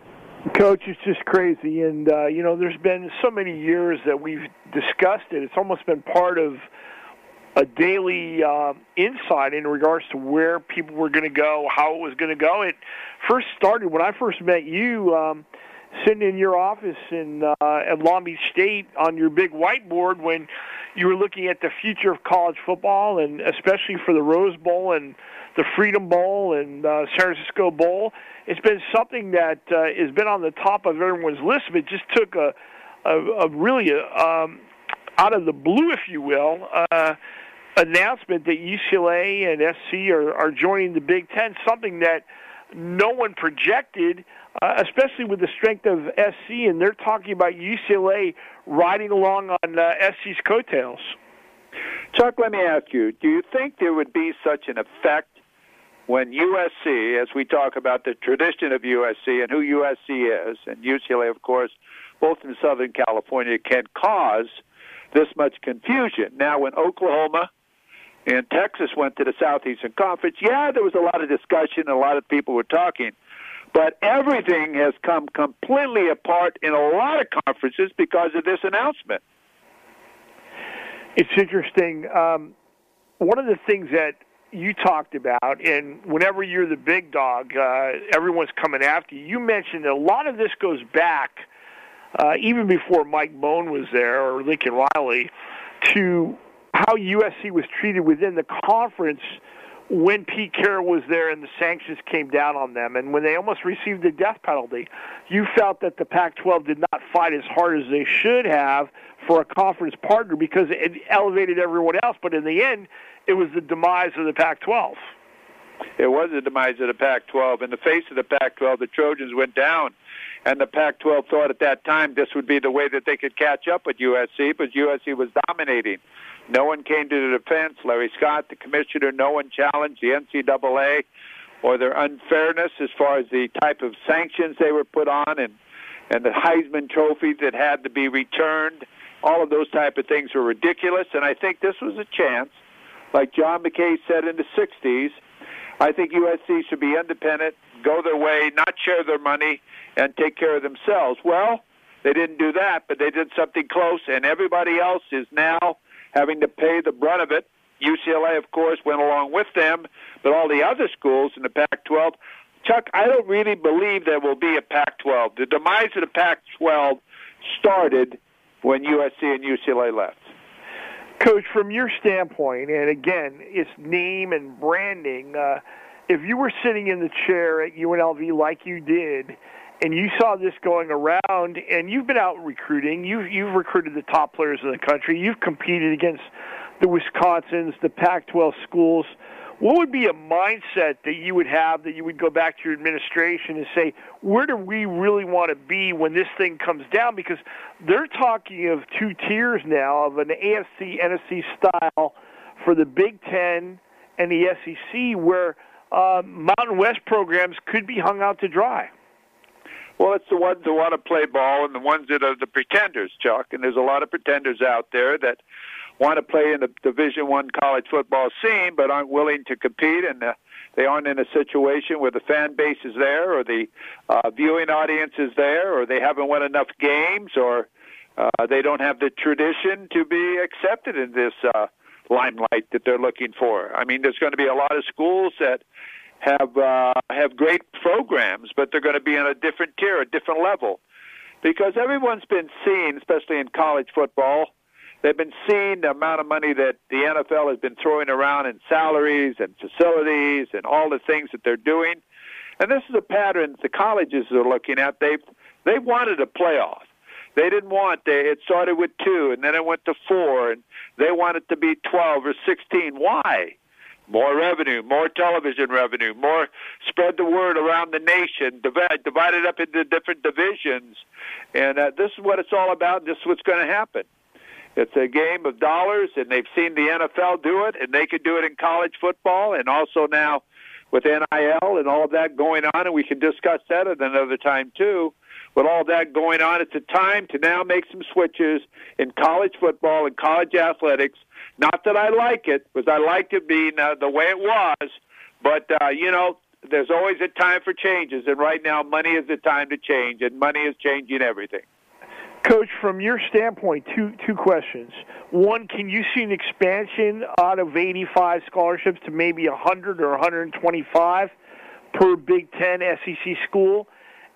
Coach, it's just crazy, and uh, you know, there's been so many years that we've discussed it. It's almost been part of a daily uh, insight in regards to where people were going to go, how it was going to go. It first started when I first met you. Um, sitting in your office in uh, at Long Beach State on your big whiteboard when you were looking at the future of college football and especially for the Rose Bowl and the Freedom Bowl and uh, San Francisco Bowl. It's been something that uh, has been on the top of everyone's list, but it just took a, a, a really a, um, out of the blue, if you will, uh, announcement that UCLA and SC are, are joining the Big Ten. Something that no one projected uh, especially with the strength of SC, and they're talking about UCLA riding along on uh, SC's coattails. Chuck, let me ask you: Do you think there would be such an effect when USC, as we talk about the tradition of USC and who USC is, and UCLA, of course, both in Southern California, can cause this much confusion? Now, when Oklahoma and Texas went to the Southeastern Conference, yeah, there was a lot of discussion, and a lot of people were talking. But everything has come completely apart in a lot of conferences because of this announcement. It's interesting. Um, one of the things that you talked about, and whenever you're the big dog, uh, everyone's coming after you. You mentioned a lot of this goes back, uh, even before Mike Bohn was there or Lincoln Riley, to how USC was treated within the conference when Pete Carroll was there and the sanctions came down on them, and when they almost received the death penalty, you felt that the Pac-12 did not fight as hard as they should have for a conference partner because it elevated everyone else. But in the end, it was the demise of the Pac-12. It was the demise of the Pac-12. In the face of the Pac-12, the Trojans went down, and the Pac-12 thought at that time this would be the way that they could catch up with USC, but USC was dominating. No one came to the defense. Larry Scott, the commissioner, no one challenged the NCAA or their unfairness as far as the type of sanctions they were put on and and the Heisman Trophy that had to be returned. All of those type of things were ridiculous, and I think this was a chance, like John McKay said in the '60s. I think USC should be independent, go their way, not share their money, and take care of themselves. Well, they didn't do that, but they did something close, and everybody else is now having to pay the brunt of it UCLA, of course, went along with them, but all the other schools in the Pac 12. Chuck, I don't really believe there will be a Pac 12. The demise of the Pac 12 started when USC and UCLA left. Coach, from your standpoint, and again, it's name and branding. Uh, if you were sitting in the chair at UNLV like you did, and you saw this going around, and you've been out recruiting, you've you've recruited the top players in the country, you've competed against the Wisconsins, the Pac-12 schools what would be a mindset that you would have that you would go back to your administration and say, where do we really want to be when this thing comes down? Because they're talking of two tiers now of an AFC, NFC style for the Big Ten and the SEC, where uh, Mountain West programs could be hung out to dry. Well, it's the ones that want to play ball and the ones that are the pretenders, Chuck. And there's a lot of pretenders out there that want to play in the Division One college football scene, but aren't willing to compete, and uh, they aren't in a situation where the fan base is there, or the uh, viewing audience is there, or they haven't won enough games, or uh, they don't have the tradition to be accepted in this uh, limelight that they're looking for. I mean, there's going to be a lot of schools that have uh, have great programs, but they're going to be on a different tier, a different level, because everyone's been seeing, especially in college football They've been seeing the amount of money that the NFL has been throwing around in salaries and facilities and all the things that they're doing. And this is a pattern the colleges are looking at. They've they wanted a playoff. They didn't want they it started with two and then it went to four and they wanted to be twelve or sixteen. Why? More revenue, more television revenue, more spread the word around the nation, divide, divide it up into different divisions. And uh, this is what it's all about. This is what's going to happen. It's a game of dollars, and they've seen the NFL do it, and they could do it in college football, and also now with NIL and all of that going on, and we can discuss that at another time too. With all that going on, it's a time to now make some switches in college football and college athletics. Not that I like it, because I liked it being uh, the way it was, but uh, you know, there's always a time for changes, and right now, money is the time to change, and money is changing everything. Coach, from your standpoint, two two questions. One, can you see an expansion out of 85 scholarships to maybe 100 or 125 per Big Ten SEC school?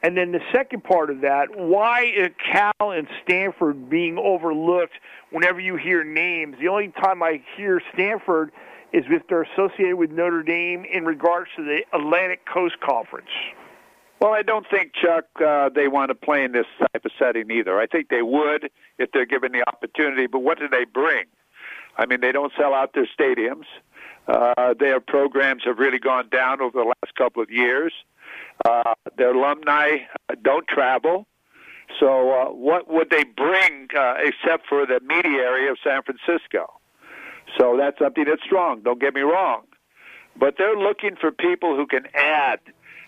And then the second part of that, why Cal and Stanford being overlooked whenever you hear names? The only time I hear Stanford is if they're associated with Notre Dame in regards to the Atlantic Coast Conference. Well, I don't think, Chuck, uh, they want to play in this type of setting either. I think they would if they're given the opportunity, but what do they bring? I mean, they don't sell out their stadiums. Uh, their programs have really gone down over the last couple of years. Uh, their alumni don't travel. So, uh, what would they bring uh, except for the media area of San Francisco? So, that's something that's strong. Don't get me wrong. But they're looking for people who can add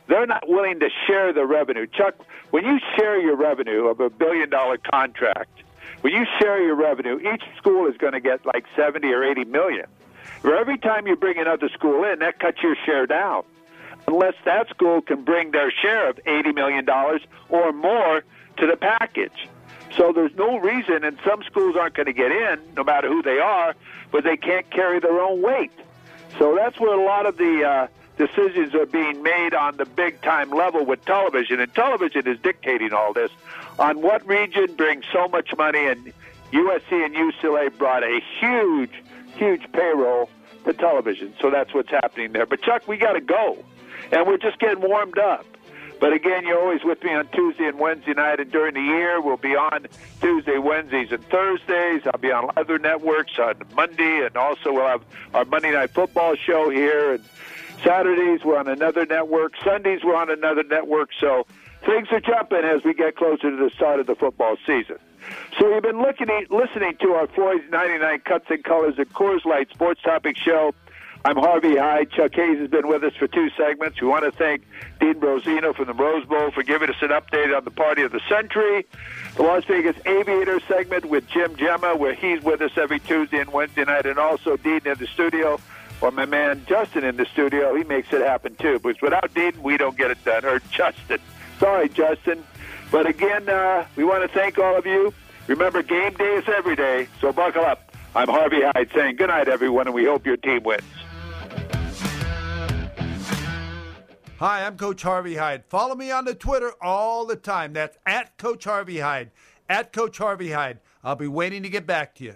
they're not willing to share the revenue. Chuck, when you share your revenue of a billion dollar contract, when you share your revenue, each school is going to get like 70 or 80 million. For every time you bring another school in, that cuts your share down. Unless that school can bring their share of $80 million or more to the package. So there's no reason, and some schools aren't going to get in, no matter who they are, but they can't carry their own weight. So that's where a lot of the uh, decisions are being made on the big time level with television, and television is dictating all this on what region brings so much money. And USC and UCLA brought a huge, huge payroll to television, so that's what's happening there. But Chuck, we got to go, and we're just getting warmed up. But again, you're always with me on Tuesday and Wednesday night, and during the year, we'll be on Tuesday, Wednesdays, and Thursdays. I'll be on other networks on Monday, and also we'll have our Monday Night Football show here. And Saturdays we're on another network. Sundays we're on another network. So things are jumping as we get closer to the start of the football season. So you've been looking listening to our Floyd's 99 Cuts and Colors and Coors Light Sports Topic Show. I'm Harvey Hyde. Chuck Hayes has been with us for two segments. We want to thank Dean Brosino from the Rose Bowl for giving us an update on the party of the century. The Las Vegas Aviator segment with Jim Gemma, where he's with us every Tuesday and Wednesday night, and also Dean in the studio or my man Justin in the studio, he makes it happen too. Because without Dean, we don't get it done. Or Justin. Sorry, Justin. But again, uh, we want to thank all of you. Remember, game day is every day, so buckle up. I'm Harvey Hyde saying good night, everyone, and we hope your team wins. Hi, I'm Coach Harvey Hyde. Follow me on the Twitter all the time. That's at Coach Harvey Hyde. At Coach Harvey Hyde. I'll be waiting to get back to you.